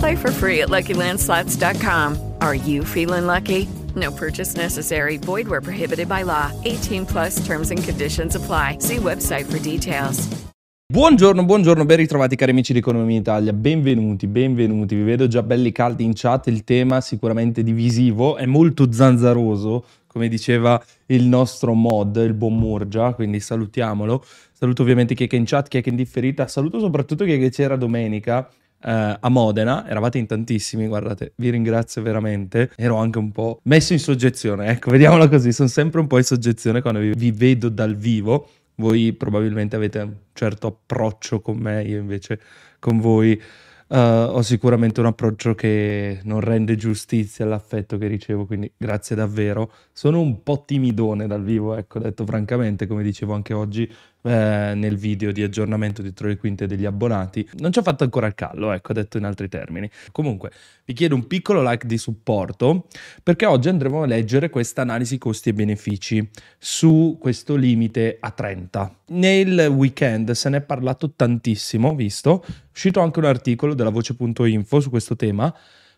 Play for free at LuckyLandSlots.com. Are you feeling lucky? No purchase necessary. Void where prohibited by law. 18 plus terms and conditions apply. See website for details. Buongiorno, buongiorno, ben ritrovati cari amici di Economia Italia, benvenuti, benvenuti, vi vedo già belli caldi in chat, il tema sicuramente divisivo, è molto zanzaroso, come diceva il nostro mod, il buon Murgia, quindi salutiamolo, saluto ovviamente chi è che in chat, chi è che in differita, saluto soprattutto chi è che c'era domenica, eh, a Modena, eravate in tantissimi, guardate, vi ringrazio veramente, ero anche un po' messo in soggezione, ecco, vediamola così, sono sempre un po' in soggezione quando vi, vi vedo dal vivo, voi probabilmente avete un certo approccio con me, io invece con voi. Uh, ho sicuramente un approccio che non rende giustizia all'affetto che ricevo, quindi grazie davvero. Sono un po' timidone dal vivo, ecco, detto francamente, come dicevo anche oggi, eh, nel video di aggiornamento dietro le quinte degli abbonati. Non ci ho fatto ancora il callo, ecco, detto in altri termini. Comunque, vi chiedo un piccolo like di supporto perché oggi andremo a leggere questa analisi costi e benefici su questo limite a 30. Nel weekend se ne è parlato tantissimo, visto, è uscito anche un articolo della voce.info su questo tema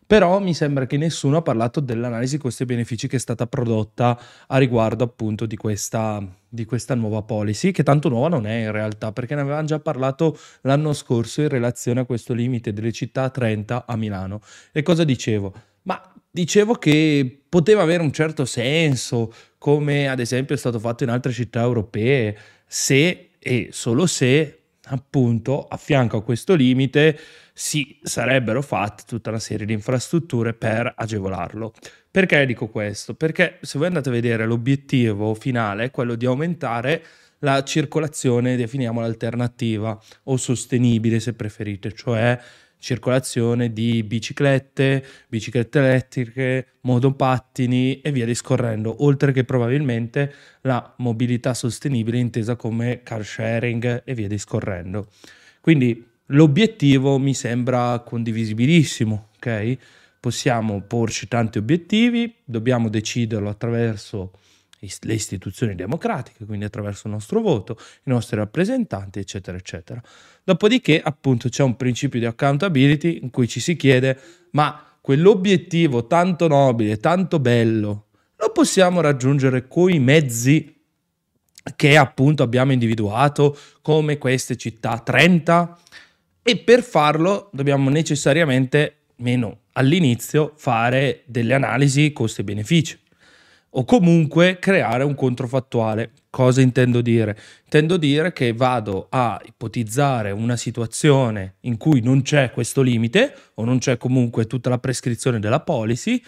però mi sembra che nessuno ha parlato dell'analisi costi e benefici che è stata prodotta a riguardo appunto di questa, di questa nuova policy, che tanto nuova non è in realtà, perché ne avevamo già parlato l'anno scorso in relazione a questo limite delle città 30 a Milano. E cosa dicevo? Ma dicevo che poteva avere un certo senso, come ad esempio è stato fatto in altre città europee, se e solo se appunto a fianco a questo limite si sarebbero fatte tutta una serie di infrastrutture per agevolarlo. Perché dico questo? Perché se voi andate a vedere l'obiettivo finale è quello di aumentare la circolazione, definiamola alternativa o sostenibile se preferite, cioè circolazione di biciclette, biciclette elettriche, motopattini e via discorrendo, oltre che probabilmente la mobilità sostenibile intesa come car sharing e via discorrendo. Quindi L'obiettivo mi sembra condivisibilissimo, ok? Possiamo porci tanti obiettivi, dobbiamo deciderlo attraverso le istituzioni democratiche, quindi attraverso il nostro voto, i nostri rappresentanti, eccetera, eccetera. Dopodiché, appunto, c'è un principio di accountability in cui ci si chiede, ma quell'obiettivo tanto nobile, tanto bello, lo possiamo raggiungere coi mezzi che appunto abbiamo individuato come queste città 30? e per farlo dobbiamo necessariamente, meno all'inizio, fare delle analisi costi e benefici o comunque creare un controfattuale. Cosa intendo dire? Intendo dire che vado a ipotizzare una situazione in cui non c'è questo limite o non c'è comunque tutta la prescrizione della policy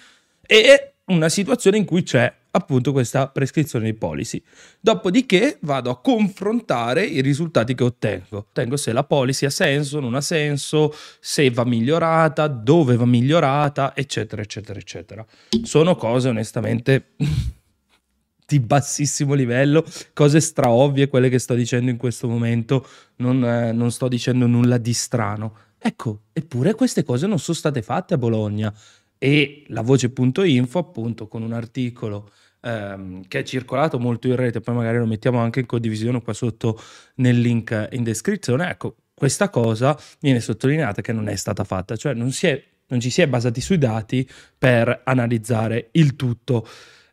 e una situazione in cui c'è appunto questa prescrizione di policy. Dopodiché vado a confrontare i risultati che ottengo. Ottengo se la policy ha senso, non ha senso, se va migliorata, dove va migliorata, eccetera, eccetera, eccetera. Sono cose onestamente di bassissimo livello, cose straovvie, quelle che sto dicendo in questo momento, non, eh, non sto dicendo nulla di strano. Ecco, eppure queste cose non sono state fatte a Bologna e la voce.info appunto con un articolo ehm, che è circolato molto in rete, poi magari lo mettiamo anche in condivisione qua sotto nel link in descrizione, ecco, questa cosa viene sottolineata che non è stata fatta, cioè non, è, non ci si è basati sui dati per analizzare il tutto.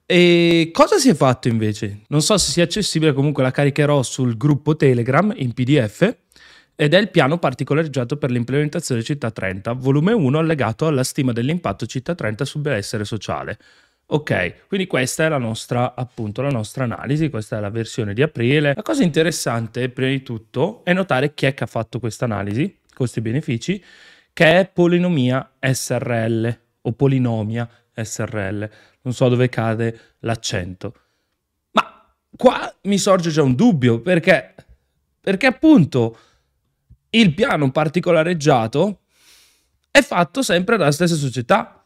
E cosa si è fatto invece? Non so se sia accessibile, comunque la caricherò sul gruppo Telegram in PDF ed è il piano particolareggiato per l'implementazione Città 30, volume 1 allegato alla stima dell'impatto Città 30 sul benessere sociale. Ok, quindi questa è la nostra, appunto, la nostra analisi, questa è la versione di aprile. La cosa interessante, prima di tutto, è notare chi è che ha fatto questa analisi, costi-benefici, che è polinomia SRL o polinomia SRL. Non so dove cade l'accento. Ma qua mi sorge già un dubbio, perché, perché appunto il piano particolareggiato è fatto sempre dalla stessa società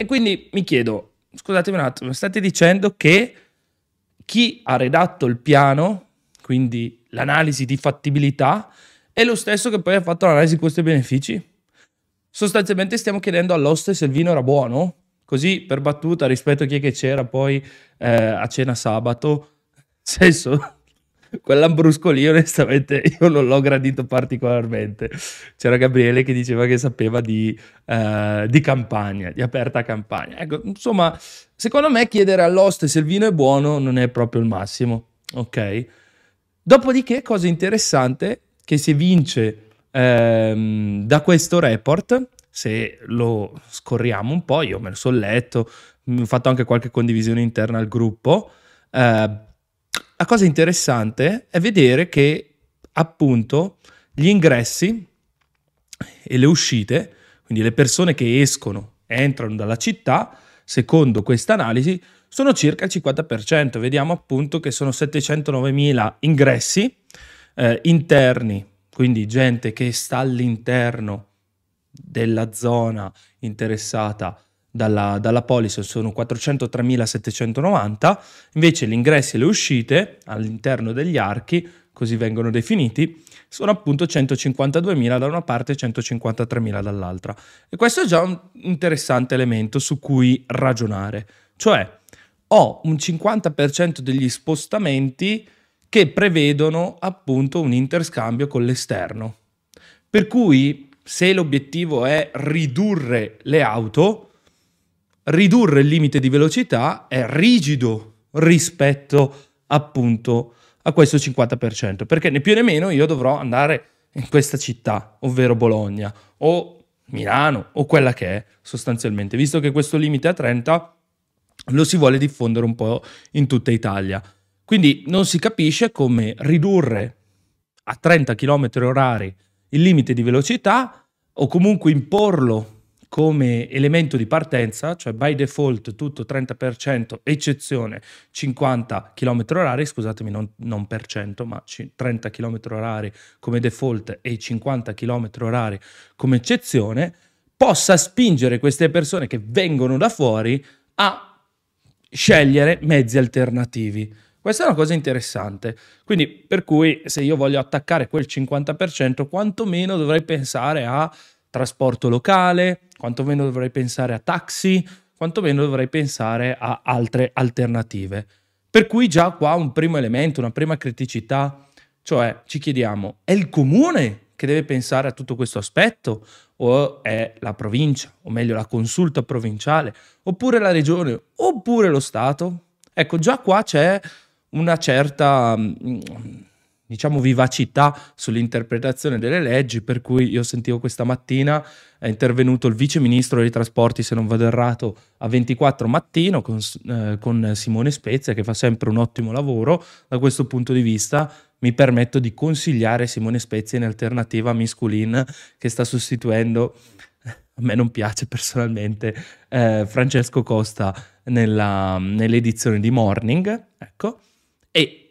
e quindi mi chiedo, scusatemi un attimo, state dicendo che chi ha redatto il piano, quindi l'analisi di fattibilità, è lo stesso che poi ha fatto l'analisi costi e benefici? Sostanzialmente stiamo chiedendo all'oste se il vino era buono, così per battuta rispetto a chi che c'era poi eh, a cena sabato, senso Quell'ambrusco lì, onestamente, io non l'ho gradito particolarmente. C'era Gabriele che diceva che sapeva di, uh, di campagna, di aperta campagna. Ecco, insomma, secondo me chiedere all'oste se il vino è buono non è proprio il massimo. Ok? Dopodiché, cosa interessante, che si evince ehm, da questo report, se lo scorriamo un po', io me lo sono letto, ho fatto anche qualche condivisione interna al gruppo. Eh, la cosa interessante è vedere che appunto gli ingressi e le uscite, quindi le persone che escono e entrano dalla città, secondo questa analisi, sono circa il 50%. Vediamo appunto che sono 709.000 ingressi eh, interni, quindi gente che sta all'interno della zona interessata dalla, dalla policy sono 403.790, invece gli ingressi e le uscite all'interno degli archi, così vengono definiti, sono appunto 152.000 da una parte e 153.000 dall'altra. E questo è già un interessante elemento su cui ragionare, cioè ho un 50% degli spostamenti che prevedono appunto un interscambio con l'esterno. Per cui se l'obiettivo è ridurre le auto, ridurre il limite di velocità è rigido rispetto appunto a questo 50%, perché né più né meno io dovrò andare in questa città, ovvero Bologna o Milano o quella che è sostanzialmente, visto che questo limite a 30 lo si vuole diffondere un po' in tutta Italia. Quindi non si capisce come ridurre a 30 km orari il limite di velocità o comunque imporlo come elemento di partenza, cioè by default tutto 30%, eccezione 50 km orari, scusatemi non, non per cento, ma 30 km orari come default e 50 km orari come eccezione, possa spingere queste persone che vengono da fuori a scegliere mezzi alternativi. Questa è una cosa interessante. Quindi, per cui, se io voglio attaccare quel 50%, quantomeno dovrei pensare a trasporto locale, quantomeno dovrei pensare a taxi, quantomeno dovrei pensare a altre alternative. Per cui già qua un primo elemento, una prima criticità, cioè ci chiediamo, è il comune che deve pensare a tutto questo aspetto o è la provincia, o meglio la consulta provinciale, oppure la regione, oppure lo Stato? Ecco, già qua c'è una certa mm, diciamo, vivacità sull'interpretazione delle leggi, per cui io sentivo questa mattina è intervenuto il vice ministro dei trasporti, se non vado errato, a 24 mattino con, eh, con Simone Spezia, che fa sempre un ottimo lavoro da questo punto di vista. Mi permetto di consigliare Simone Spezia in alternativa a Misculin, che sta sostituendo a me non piace personalmente eh, Francesco Costa nella, nell'edizione di Morning, ecco,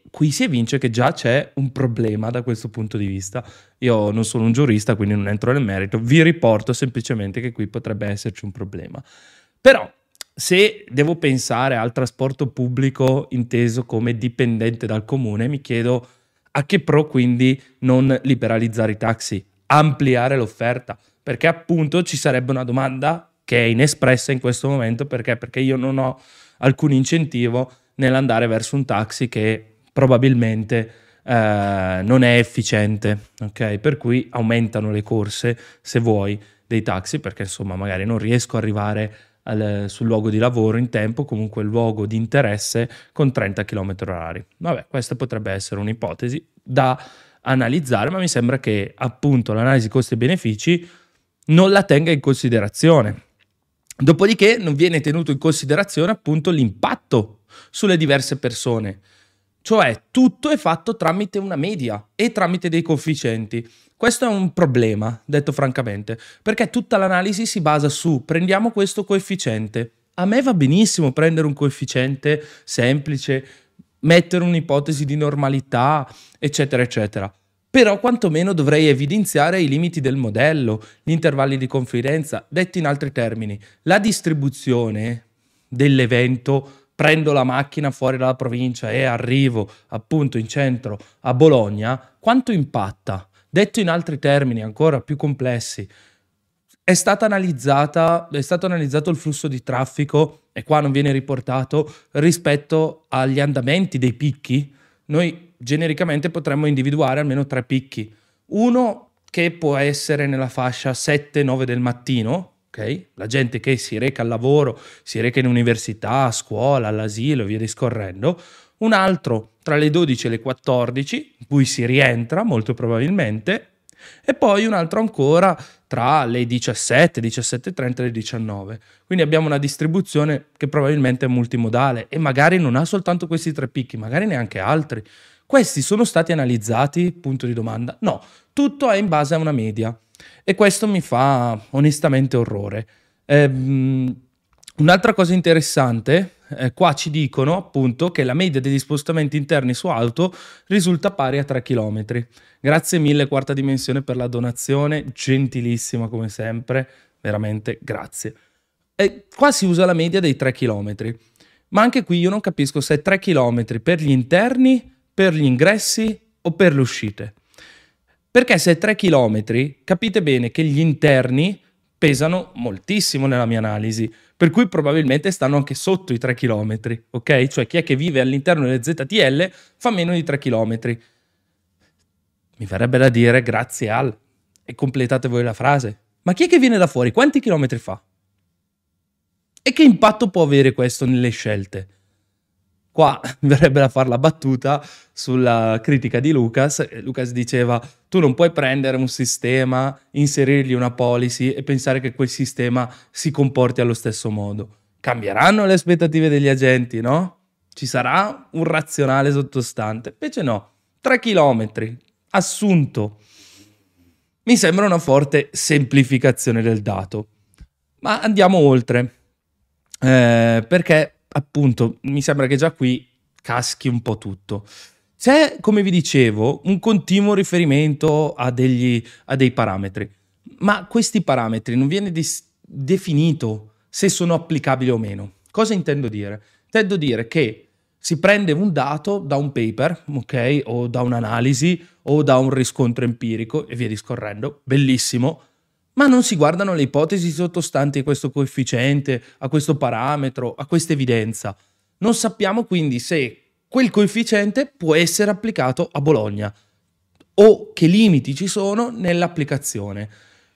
qui si evince che già c'è un problema da questo punto di vista. Io non sono un giurista, quindi non entro nel merito, vi riporto semplicemente che qui potrebbe esserci un problema. Però se devo pensare al trasporto pubblico inteso come dipendente dal comune, mi chiedo a che pro quindi non liberalizzare i taxi, ampliare l'offerta, perché appunto ci sarebbe una domanda che è inespressa in questo momento, perché? Perché io non ho alcun incentivo nell'andare verso un taxi che probabilmente eh, non è efficiente, ok? Per cui aumentano le corse, se vuoi, dei taxi, perché insomma magari non riesco ad arrivare al, sul luogo di lavoro in tempo, comunque il luogo di interesse con 30 km orari. Vabbè, questa potrebbe essere un'ipotesi da analizzare, ma mi sembra che appunto l'analisi costi e benefici non la tenga in considerazione. Dopodiché non viene tenuto in considerazione appunto l'impatto sulle diverse persone. Cioè tutto è fatto tramite una media e tramite dei coefficienti. Questo è un problema, detto francamente, perché tutta l'analisi si basa su prendiamo questo coefficiente. A me va benissimo prendere un coefficiente semplice, mettere un'ipotesi di normalità, eccetera, eccetera. Però quantomeno dovrei evidenziare i limiti del modello, gli intervalli di confidenza, detti in altri termini, la distribuzione dell'evento, prendo la macchina fuori dalla provincia e arrivo appunto in centro a Bologna, quanto impatta? Detto in altri termini ancora più complessi, è, è stato analizzato il flusso di traffico, e qua non viene riportato, rispetto agli andamenti dei picchi? Noi genericamente potremmo individuare almeno tre picchi. Uno che può essere nella fascia 7-9 del mattino, ok? La gente che si reca al lavoro, si reca in università, a scuola, all'asilo e via discorrendo. Un altro tra le 12 e le 14, in cui si rientra molto probabilmente, e poi un altro ancora tra le 17, 17.30 e le 19. Quindi abbiamo una distribuzione che probabilmente è multimodale e magari non ha soltanto questi tre picchi, magari neanche altri. Questi sono stati analizzati? Punto di domanda. No, tutto è in base a una media e questo mi fa onestamente orrore. Ehm, un'altra cosa interessante, eh, qua ci dicono appunto che la media degli spostamenti interni su auto risulta pari a 3 km. Grazie mille quarta dimensione per la donazione, gentilissima come sempre, veramente grazie. E qua si usa la media dei 3 km, ma anche qui io non capisco se è 3 km per gli interni per gli ingressi o per le uscite. Perché se è 3 km, capite bene che gli interni pesano moltissimo nella mia analisi, per cui probabilmente stanno anche sotto i 3 km, ok? Cioè chi è che vive all'interno delle ZTL fa meno di 3 km. Mi verrebbe da dire grazie al... E completate voi la frase. Ma chi è che viene da fuori? Quanti chilometri fa? E che impatto può avere questo nelle scelte? Qua verrebbe da fare la battuta sulla critica di Lucas. Lucas diceva: Tu non puoi prendere un sistema, inserirgli una policy e pensare che quel sistema si comporti allo stesso modo. Cambieranno le aspettative degli agenti, no? Ci sarà un razionale sottostante. Invece no, 3 km, assunto. Mi sembra una forte semplificazione del dato. Ma andiamo oltre. Eh, perché appunto, mi sembra che già qui caschi un po' tutto. C'è, come vi dicevo, un continuo riferimento a, degli, a dei parametri, ma questi parametri non viene dis- definito se sono applicabili o meno. Cosa intendo dire? Intendo dire che si prende un dato da un paper, ok, o da un'analisi o da un riscontro empirico e via discorrendo, bellissimo, ma non si guardano le ipotesi sottostanti a questo coefficiente, a questo parametro, a questa evidenza. Non sappiamo quindi se quel coefficiente può essere applicato a Bologna o che limiti ci sono nell'applicazione.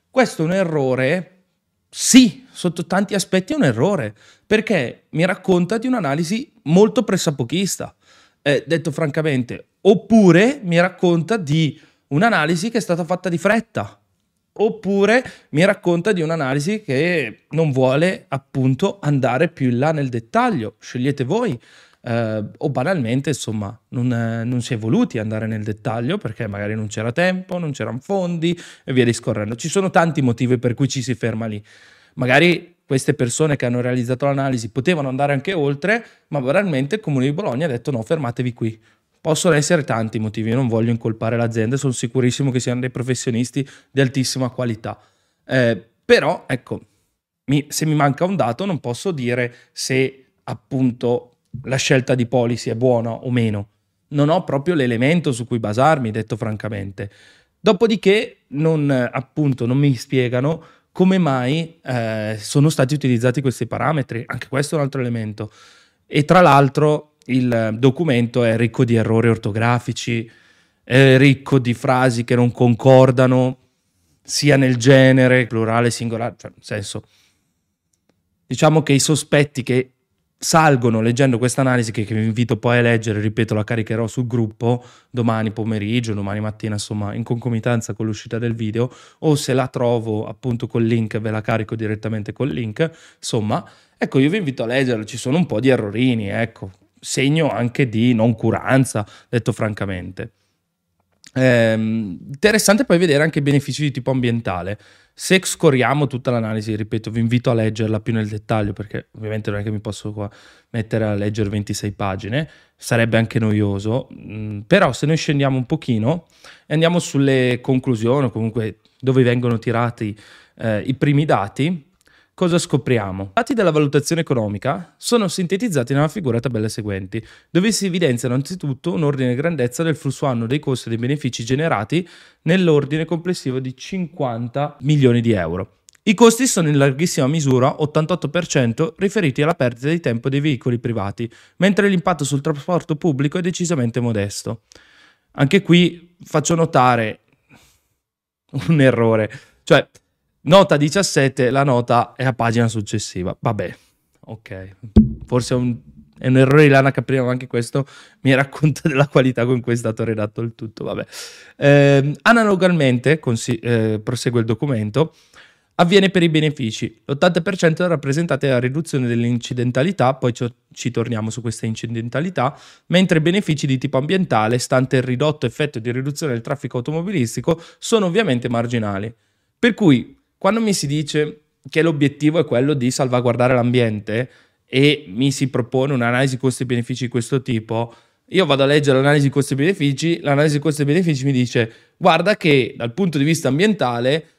Questo è un errore? Sì, sotto tanti aspetti è un errore, perché mi racconta di un'analisi molto pressapochista, eh, detto francamente, oppure mi racconta di un'analisi che è stata fatta di fretta, oppure mi racconta di un'analisi che non vuole appunto andare più in là nel dettaglio. Scegliete voi. Eh, o banalmente, insomma, non, eh, non, si è voluti andare nel dettaglio perché magari non c'era tempo, non c'erano fondi e via discorrendo. Ci sono tanti motivi per cui ci si ferma lì. Magari queste persone che hanno realizzato l'analisi potevano andare anche oltre, ma banalmente il Comune di Bologna ha detto no, fermatevi qui Possono essere tanti i motivi, io non voglio incolpare l'azienda, sono sicurissimo che siano dei professionisti di altissima qualità. Eh, però, ecco, mi, se mi manca un dato non posso dire se appunto la scelta di policy è buona o meno. Non ho proprio l'elemento su cui basarmi, detto francamente. Dopodiché, non, appunto, non mi spiegano come mai eh, sono stati utilizzati questi parametri. Anche questo è un altro elemento. E tra l'altro il documento è ricco di errori ortografici, è ricco di frasi che non concordano sia nel genere, plurale, singolare, cioè nel senso, diciamo che i sospetti che salgono leggendo questa analisi che, che, vi invito poi a leggere, ripeto, la caricherò sul gruppo domani pomeriggio, domani mattina, insomma, in concomitanza con l'uscita del video, o se la trovo appunto col link, ve la carico direttamente col link, insomma, ecco, io vi invito a leggerla, ci sono un po' di errorini, ecco, segno anche di noncuranza, detto francamente. Eh, interessante poi vedere anche i benefici di tipo ambientale. Se scorriamo tutta l'analisi, ripeto, vi invito a leggerla più nel dettaglio perché ovviamente non è che mi posso mettere a leggere 26 pagine, sarebbe anche noioso, mm, però se noi scendiamo un pochino e andiamo sulle conclusioni, comunque dove vengono tirati eh, i primi dati, cosa scopriamo? Dati della valutazione economica sono sintetizzati nella figura tabelle seguenti, dove si evidenzia innanzitutto un ordine di grandezza del flusso anno dei costi e dei benefici generati nell'ordine complessivo di 50 milioni di euro. I costi sono in larghissima misura, 88%, riferiti alla perdita di tempo dei veicoli privati, mentre l'impatto sul trasporto pubblico è decisamente modesto. Anche qui faccio notare un errore, cioè Nota 17, la nota è a pagina successiva. Vabbè, ok. Forse è un, è un errore di Lana Caprino, ma anche questo mi racconta della qualità con cui è stato redatto il tutto. Vabbè. Eh, analogamente, consi- eh, prosegue il documento, avviene per i benefici. L'80% è rappresentato dalla riduzione dell'incidentalità, poi ci, ci torniamo su questa incidentalità, mentre i benefici di tipo ambientale, stante il ridotto effetto di riduzione del traffico automobilistico, sono ovviamente marginali. Per cui quando mi si dice che l'obiettivo è quello di salvaguardare l'ambiente e mi si propone un'analisi costi-benefici di questo tipo, io vado a leggere l'analisi costi-benefici, l'analisi costi-benefici mi dice guarda che dal punto di vista ambientale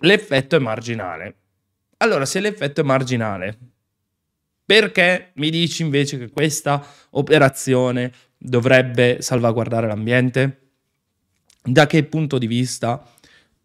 l'effetto è marginale. Allora, se l'effetto è marginale, perché mi dici invece che questa operazione dovrebbe salvaguardare l'ambiente? Da che punto di vista?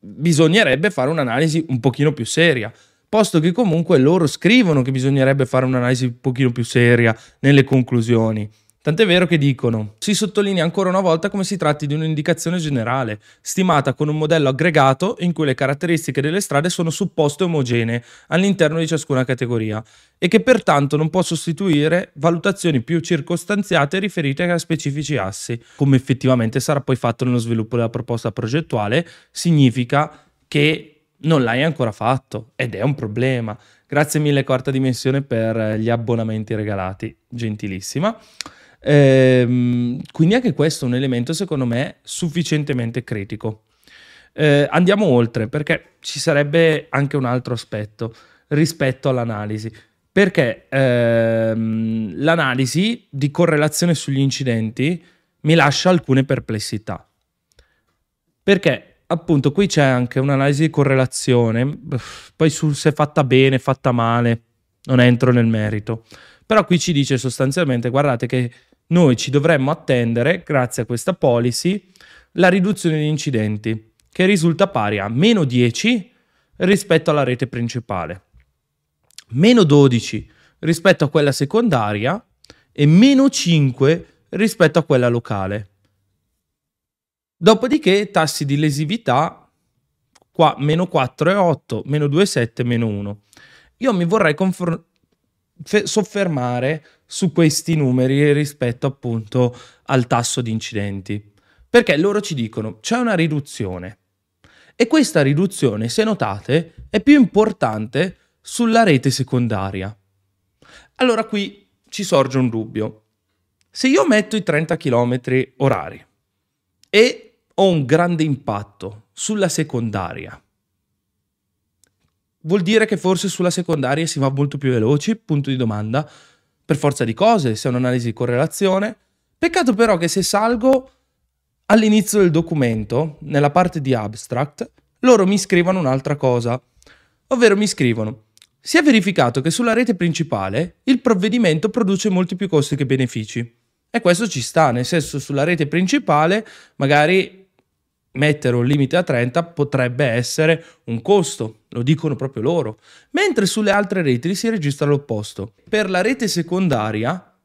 Bisognerebbe fare un'analisi un pochino più seria, posto che comunque loro scrivono che bisognerebbe fare un'analisi un pochino più seria nelle conclusioni. Tant'è vero che dicono, si sottolinea ancora una volta come si tratti di un'indicazione generale, stimata con un modello aggregato in cui le caratteristiche delle strade sono supposte omogenee all'interno di ciascuna categoria e che pertanto non può sostituire valutazioni più circostanziate riferite a specifici assi. Come effettivamente sarà poi fatto nello sviluppo della proposta progettuale, significa che non l'hai ancora fatto ed è un problema. Grazie mille quarta dimensione per gli abbonamenti regalati, gentilissima. Ehm, quindi anche questo è un elemento secondo me sufficientemente critico. Eh, andiamo oltre perché ci sarebbe anche un altro aspetto rispetto all'analisi. Perché ehm, l'analisi di correlazione sugli incidenti mi lascia alcune perplessità. Perché appunto qui c'è anche un'analisi di correlazione, poi su se fatta bene, fatta male, non entro nel merito. Però qui ci dice sostanzialmente, guardate che noi ci dovremmo attendere, grazie a questa policy, la riduzione di incidenti, che risulta pari a meno 10 rispetto alla rete principale, meno 12 rispetto a quella secondaria e meno 5 rispetto a quella locale. Dopodiché tassi di lesività qua meno 4,8, meno 2,7, meno 1. Io mi vorrei confor- soffermare su questi numeri rispetto appunto al tasso di incidenti. Perché loro ci dicono c'è una riduzione e questa riduzione, se notate, è più importante sulla rete secondaria. Allora qui ci sorge un dubbio. Se io metto i 30 km orari e ho un grande impatto sulla secondaria, vuol dire che forse sulla secondaria si va molto più veloci? Punto di domanda. Per forza di cose, se è un'analisi di correlazione. Peccato però che se salgo all'inizio del documento, nella parte di abstract, loro mi scrivono un'altra cosa. Ovvero mi scrivono, si è verificato che sulla rete principale il provvedimento produce molti più costi che benefici. E questo ci sta, nel senso sulla rete principale magari mettere un limite a 30 potrebbe essere un costo, lo dicono proprio loro, mentre sulle altre reti si registra l'opposto. Per la rete secondaria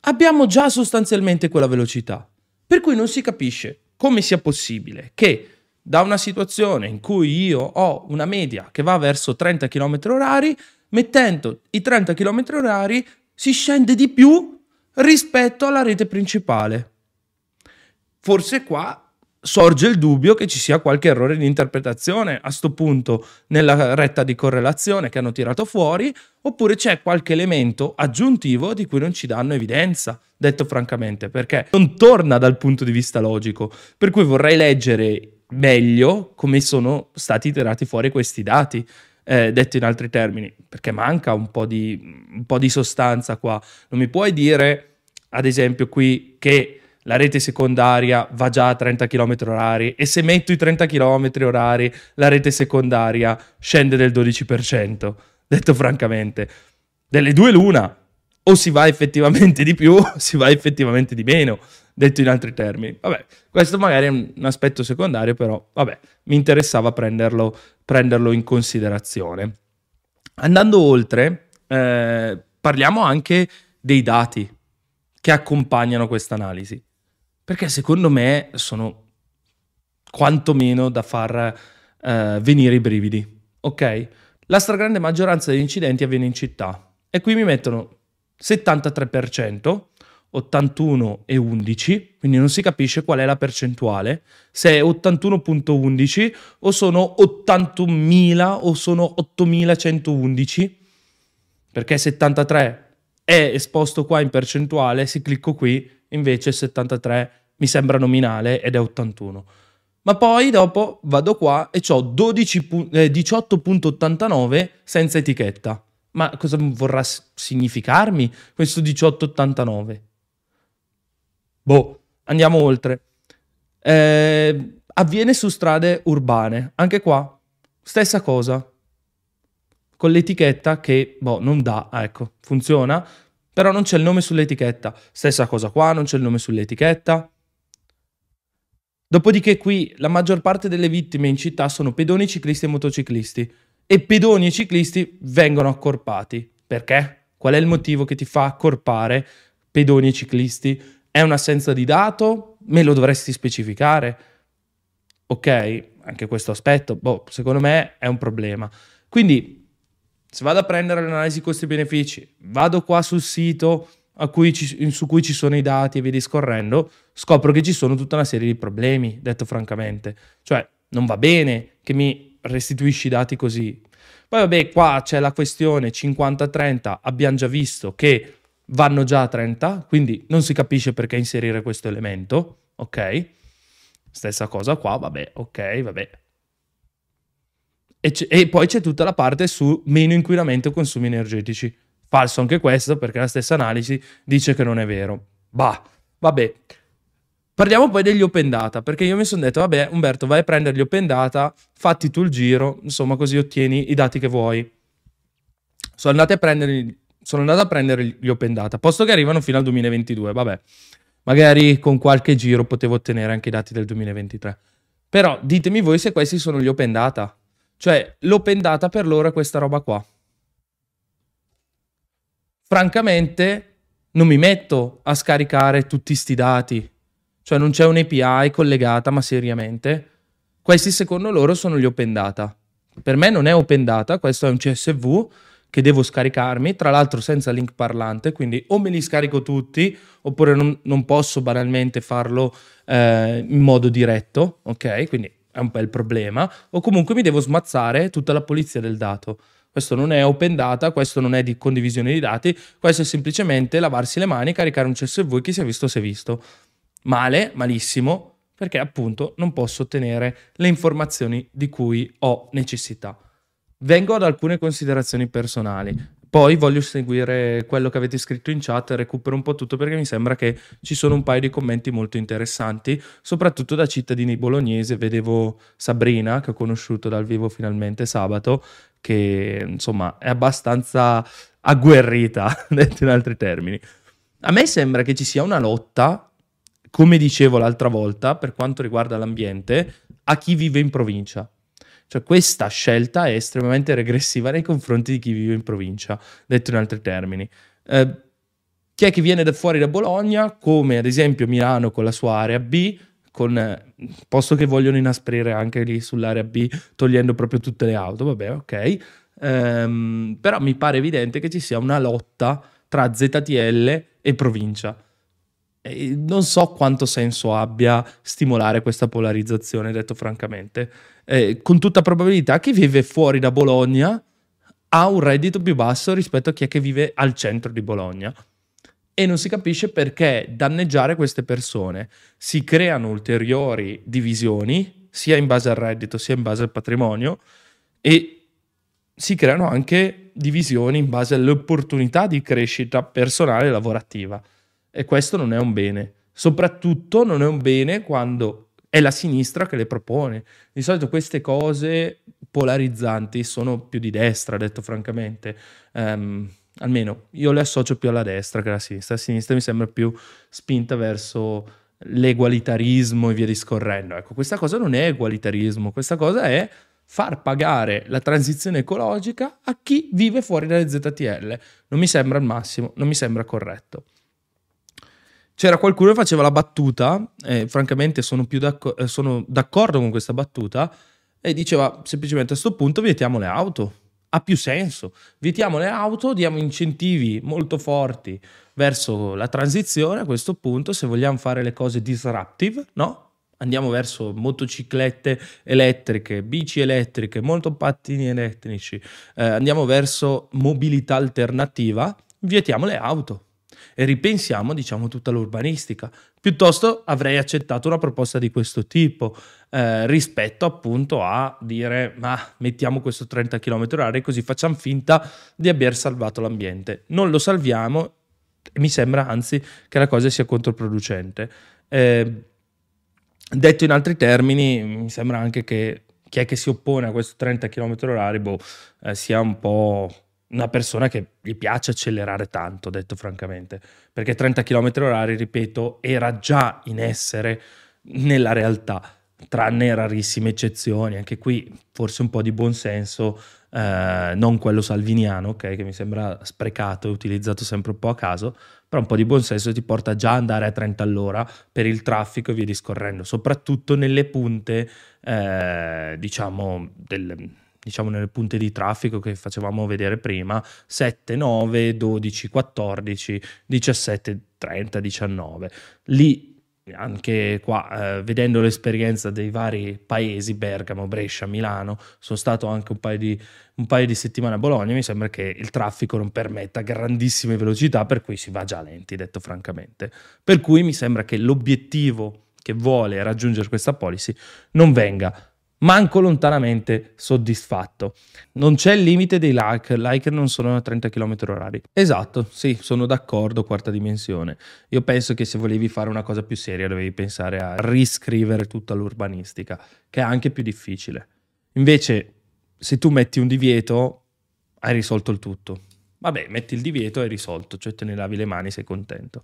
abbiamo già sostanzialmente quella velocità, per cui non si capisce come sia possibile che da una situazione in cui io ho una media che va verso 30 km orari, mettendo i 30 km orari si scende di più rispetto alla rete principale. Forse qua sorge il dubbio che ci sia qualche errore di interpretazione a sto punto nella retta di correlazione che hanno tirato fuori, oppure c'è qualche elemento aggiuntivo di cui non ci danno evidenza, detto francamente, perché non torna dal punto di vista logico. Per cui vorrei leggere meglio come sono stati tirati fuori questi dati. Eh, detto in altri termini, perché manca un po, di, un po' di sostanza qua. Non mi puoi dire, ad esempio, qui che la rete secondaria va già a 30 km orari e se metto i 30 km orari la rete secondaria scende del 12%, detto francamente. Delle due l'una, o si va effettivamente di più o si va effettivamente di meno, detto in altri termini. Vabbè, questo magari è un aspetto secondario, però vabbè, mi interessava prenderlo, prenderlo in considerazione. Andando oltre, eh, parliamo anche dei dati che accompagnano questa analisi perché secondo me sono quantomeno da far eh, venire i brividi. Ok? La stragrande maggioranza degli incidenti avviene in città e qui mi mettono 73%, 81 e 11, quindi non si capisce qual è la percentuale, se è 81.11 o sono 81.000 o sono 8.111, perché 73 è esposto qua in percentuale, se clicco qui invece 73 mi sembra nominale ed è 81. Ma poi dopo vado qua e ho 12, eh, 18.89 senza etichetta. Ma cosa vorrà significarmi questo 18.89? Boh, andiamo oltre. Eh, avviene su strade urbane, anche qua, stessa cosa. Con l'etichetta che, boh, non dà, ecco, funziona, però non c'è il nome sull'etichetta. Stessa cosa qua, non c'è il nome sull'etichetta. Dopodiché qui la maggior parte delle vittime in città sono pedoni, ciclisti e motociclisti e pedoni e ciclisti vengono accorpati. Perché? Qual è il motivo che ti fa accorpare pedoni e ciclisti? È un'assenza di dato? Me lo dovresti specificare? Ok, anche questo aspetto, boh, secondo me è un problema. Quindi, se vado a prendere l'analisi costi-benefici, vado qua sul sito cui ci, su cui ci sono i dati e via discorrendo, scopro che ci sono tutta una serie di problemi, detto francamente. Cioè, non va bene che mi restituisci i dati così. Poi vabbè, qua c'è la questione 50-30, abbiamo già visto che vanno già a 30, quindi non si capisce perché inserire questo elemento, ok? Stessa cosa qua, vabbè, ok, vabbè. E, e poi c'è tutta la parte su meno inquinamento e consumi energetici Falso anche questo perché la stessa analisi dice che non è vero. Bah, vabbè. Parliamo poi degli open data, perché io mi sono detto, vabbè Umberto, vai a prendere gli open data, fatti tu il giro, insomma così ottieni i dati che vuoi. Sono andato a prendere, sono andato a prendere gli open data, posto che arrivano fino al 2022, vabbè. Magari con qualche giro potevo ottenere anche i dati del 2023. Però ditemi voi se questi sono gli open data. Cioè, l'open data per loro è questa roba qua francamente non mi metto a scaricare tutti questi dati. Cioè non c'è un'API collegata, ma seriamente. Questi secondo loro sono gli open data. Per me non è open data, questo è un CSV che devo scaricarmi, tra l'altro senza link parlante, quindi o me li scarico tutti oppure non, non posso banalmente farlo eh, in modo diretto, ok? Quindi è un bel problema, o comunque mi devo smazzare tutta la polizia del dato. Questo non è open data, questo non è di condivisione di dati, questo è semplicemente lavarsi le mani, caricare un CSV chi si è visto si è visto. Male, malissimo, perché appunto non posso ottenere le informazioni di cui ho necessità. Vengo ad alcune considerazioni personali. Poi voglio seguire quello che avete scritto in chat, recupero un po' tutto perché mi sembra che ci sono un paio di commenti molto interessanti, soprattutto da cittadini bolognesi. Vedevo Sabrina, che ho conosciuto dal vivo finalmente sabato, che insomma è abbastanza agguerrita, detto in altri termini. A me sembra che ci sia una lotta, come dicevo l'altra volta, per quanto riguarda l'ambiente, a chi vive in provincia. Cioè questa scelta è estremamente regressiva nei confronti di chi vive in provincia, detto in altri termini. Eh, chi è che viene da fuori da Bologna, come ad esempio Milano con la sua area B, con, eh, posto che vogliono inasprire anche lì sull'area B, togliendo proprio tutte le auto, vabbè, ok. Ehm, però mi pare evidente che ci sia una lotta tra ZTL e provincia. E non so quanto senso abbia stimolare questa polarizzazione, detto francamente. Eh, con tutta probabilità chi vive fuori da Bologna ha un reddito più basso rispetto a chi è che vive al centro di Bologna. E non si capisce perché danneggiare queste persone. Si creano ulteriori divisioni, sia in base al reddito sia in base al patrimonio, e si creano anche divisioni in base alle opportunità di crescita personale e lavorativa. E questo non è un bene. Soprattutto non è un bene quando è la sinistra che le propone. Di solito queste cose polarizzanti sono più di destra, detto francamente. Um, almeno io le associo più alla destra che alla sinistra. La sinistra mi sembra più spinta verso l'egualitarismo e via discorrendo. Ecco, questa cosa non è egualitarismo, questa cosa è far pagare la transizione ecologica a chi vive fuori dalle ZTL. Non mi sembra il massimo, non mi sembra corretto. C'era qualcuno che faceva la battuta, e francamente sono, d'acc- eh, sono d'accordo con questa battuta, e diceva semplicemente a questo punto vietiamo le auto. Ha più senso. Vietiamo le auto, diamo incentivi molto forti verso la transizione. A questo punto, se vogliamo fare le cose disruptive, no? Andiamo verso motociclette elettriche, bici elettriche, motopattini elettrici, eh, andiamo verso mobilità alternativa, vietiamo le auto e ripensiamo, diciamo, tutta l'urbanistica. Piuttosto avrei accettato una proposta di questo tipo eh, rispetto appunto a dire ma mettiamo questo 30 km h così facciamo finta di aver salvato l'ambiente. Non lo salviamo, mi sembra anzi che la cosa sia controproducente. Eh, detto in altri termini, mi sembra anche che chi è che si oppone a questo 30 km h boh, eh, sia un po' una persona che gli piace accelerare tanto, detto francamente, perché 30 km h ripeto, era già in essere nella realtà, tranne rarissime eccezioni, anche qui forse un po' di buonsenso, eh, non quello salviniano, okay, che mi sembra sprecato e utilizzato sempre un po' a caso, però un po' di buonsenso ti porta già ad andare a 30 all'ora per il traffico e via discorrendo, soprattutto nelle punte, eh, diciamo, del diciamo nelle punte di traffico che facevamo vedere prima, 7, 9, 12, 14, 17, 30, 19. Lì anche qua, eh, vedendo l'esperienza dei vari paesi, Bergamo, Brescia, Milano, sono stato anche un paio, di, un paio di settimane a Bologna, mi sembra che il traffico non permetta grandissime velocità, per cui si va già lenti, detto francamente. Per cui mi sembra che l'obiettivo che vuole raggiungere questa policy non venga manco lontanamente soddisfatto. Non c'è il limite dei like, like non sono a 30 km h Esatto, sì, sono d'accordo, quarta dimensione. Io penso che se volevi fare una cosa più seria dovevi pensare a riscrivere tutta l'urbanistica, che è anche più difficile. Invece, se tu metti un divieto, hai risolto il tutto. Vabbè, metti il divieto e hai risolto, cioè te ne lavi le mani, sei contento.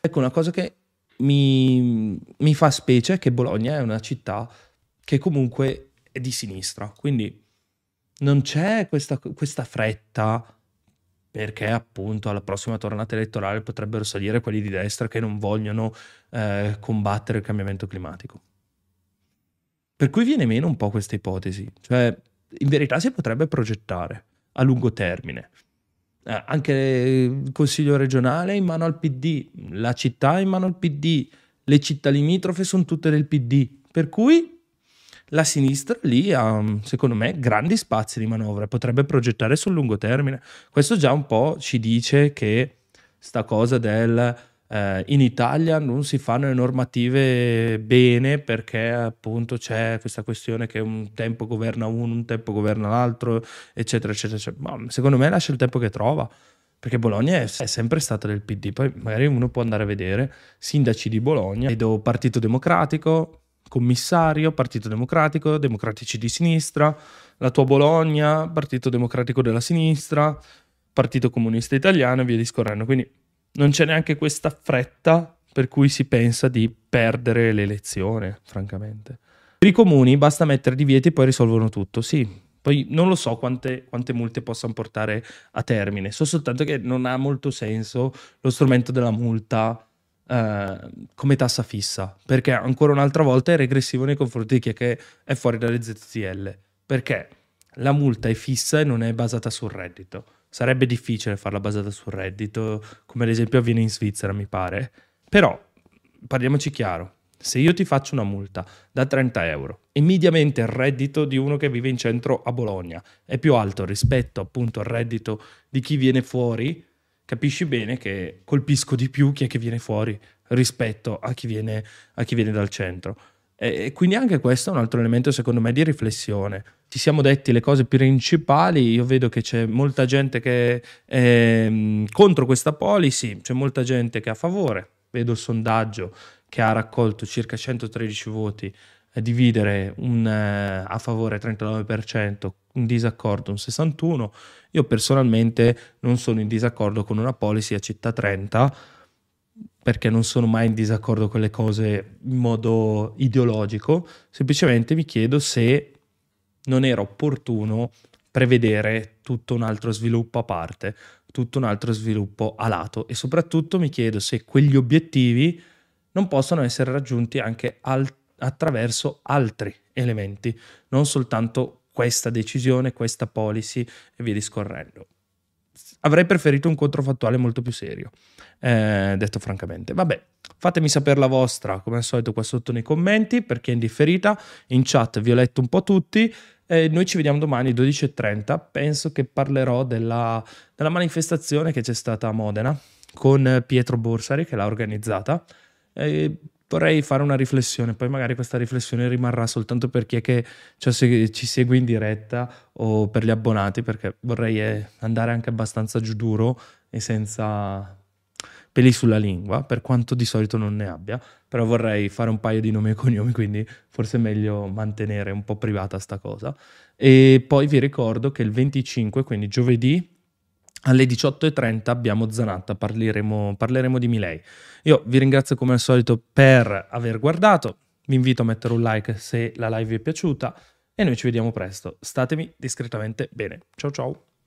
Ecco, una cosa che mi, mi fa specie è che Bologna è una città che comunque è di sinistra. Quindi non c'è questa, questa fretta perché appunto alla prossima tornata elettorale potrebbero salire quelli di destra che non vogliono eh, combattere il cambiamento climatico. Per cui viene meno un po' questa ipotesi, cioè in verità si potrebbe progettare a lungo termine. Eh, anche il consiglio regionale è in mano al PD, la città è in mano al PD, le città limitrofe sono tutte del PD, per cui la sinistra lì ha, secondo me, grandi spazi di manovra, potrebbe progettare sul lungo termine. Questo già un po' ci dice che sta cosa del eh, in Italia non si fanno le normative bene perché appunto c'è questa questione che un tempo governa uno, un tempo governa l'altro, eccetera, eccetera. eccetera. Ma secondo me lascia il tempo che trova. Perché Bologna è sempre stata del PD, poi magari uno può andare a vedere sindaci di Bologna, vedo Partito Democratico, commissario, Partito Democratico, Democratici di Sinistra, la tua Bologna, Partito Democratico della Sinistra, Partito Comunista Italiano e via discorrendo. Quindi non c'è neanche questa fretta per cui si pensa di perdere l'elezione, francamente. Per i comuni basta mettere divieti e poi risolvono tutto, sì. Poi non lo so quante, quante multe possano portare a termine, so soltanto che non ha molto senso lo strumento della multa eh, come tassa fissa, perché ancora un'altra volta è regressivo nei confronti di chi è, che è fuori dalle ZTL. Perché la multa è fissa e non è basata sul reddito. Sarebbe difficile farla basata sul reddito, come ad esempio avviene in Svizzera, mi pare. Però, parliamoci chiaro, se io ti faccio una multa da 30 euro e mediamente il reddito di uno che vive in centro a Bologna è più alto rispetto appunto al reddito di chi viene fuori, capisci bene che colpisco di più chi è che viene fuori rispetto a chi viene, a chi viene dal centro. E quindi anche questo è un altro elemento secondo me di riflessione. Ci siamo detti le cose principali, io vedo che c'è molta gente che è mm, contro questa policy, c'è molta gente che è a favore, vedo il sondaggio che ha raccolto circa 113 voti, dividere un eh, a favore 39%, un disaccordo un 61%. Io personalmente non sono in disaccordo con una policy a città 30 perché non sono mai in disaccordo con le cose in modo ideologico, semplicemente mi chiedo se non era opportuno prevedere tutto un altro sviluppo a parte, tutto un altro sviluppo a lato e soprattutto mi chiedo se quegli obiettivi non possono essere raggiunti anche al- attraverso altri elementi, non soltanto questa decisione, questa policy e via discorrendo. Avrei preferito un controfattuale molto più serio, eh, detto francamente. Vabbè, fatemi sapere la vostra, come al solito, qua sotto nei commenti, per chi è indifferita. In chat vi ho letto un po' tutti. Eh, noi ci vediamo domani 12.30. Penso che parlerò della, della manifestazione che c'è stata a Modena con Pietro Borsari, che l'ha organizzata. Eh, vorrei fare una riflessione, poi magari questa riflessione rimarrà soltanto per chi è che ci segue in diretta o per gli abbonati, perché vorrei eh, andare anche abbastanza giù duro e senza peli sulla lingua, per quanto di solito non ne abbia, però vorrei fare un paio di nomi e cognomi, quindi forse è meglio mantenere un po' privata sta cosa. E poi vi ricordo che il 25, quindi giovedì, alle 18.30 abbiamo Zanatta, parleremo, parleremo di Milei. Io vi ringrazio come al solito per aver guardato, vi invito a mettere un like se la live vi è piaciuta e noi ci vediamo presto. Statemi discretamente bene. Ciao ciao!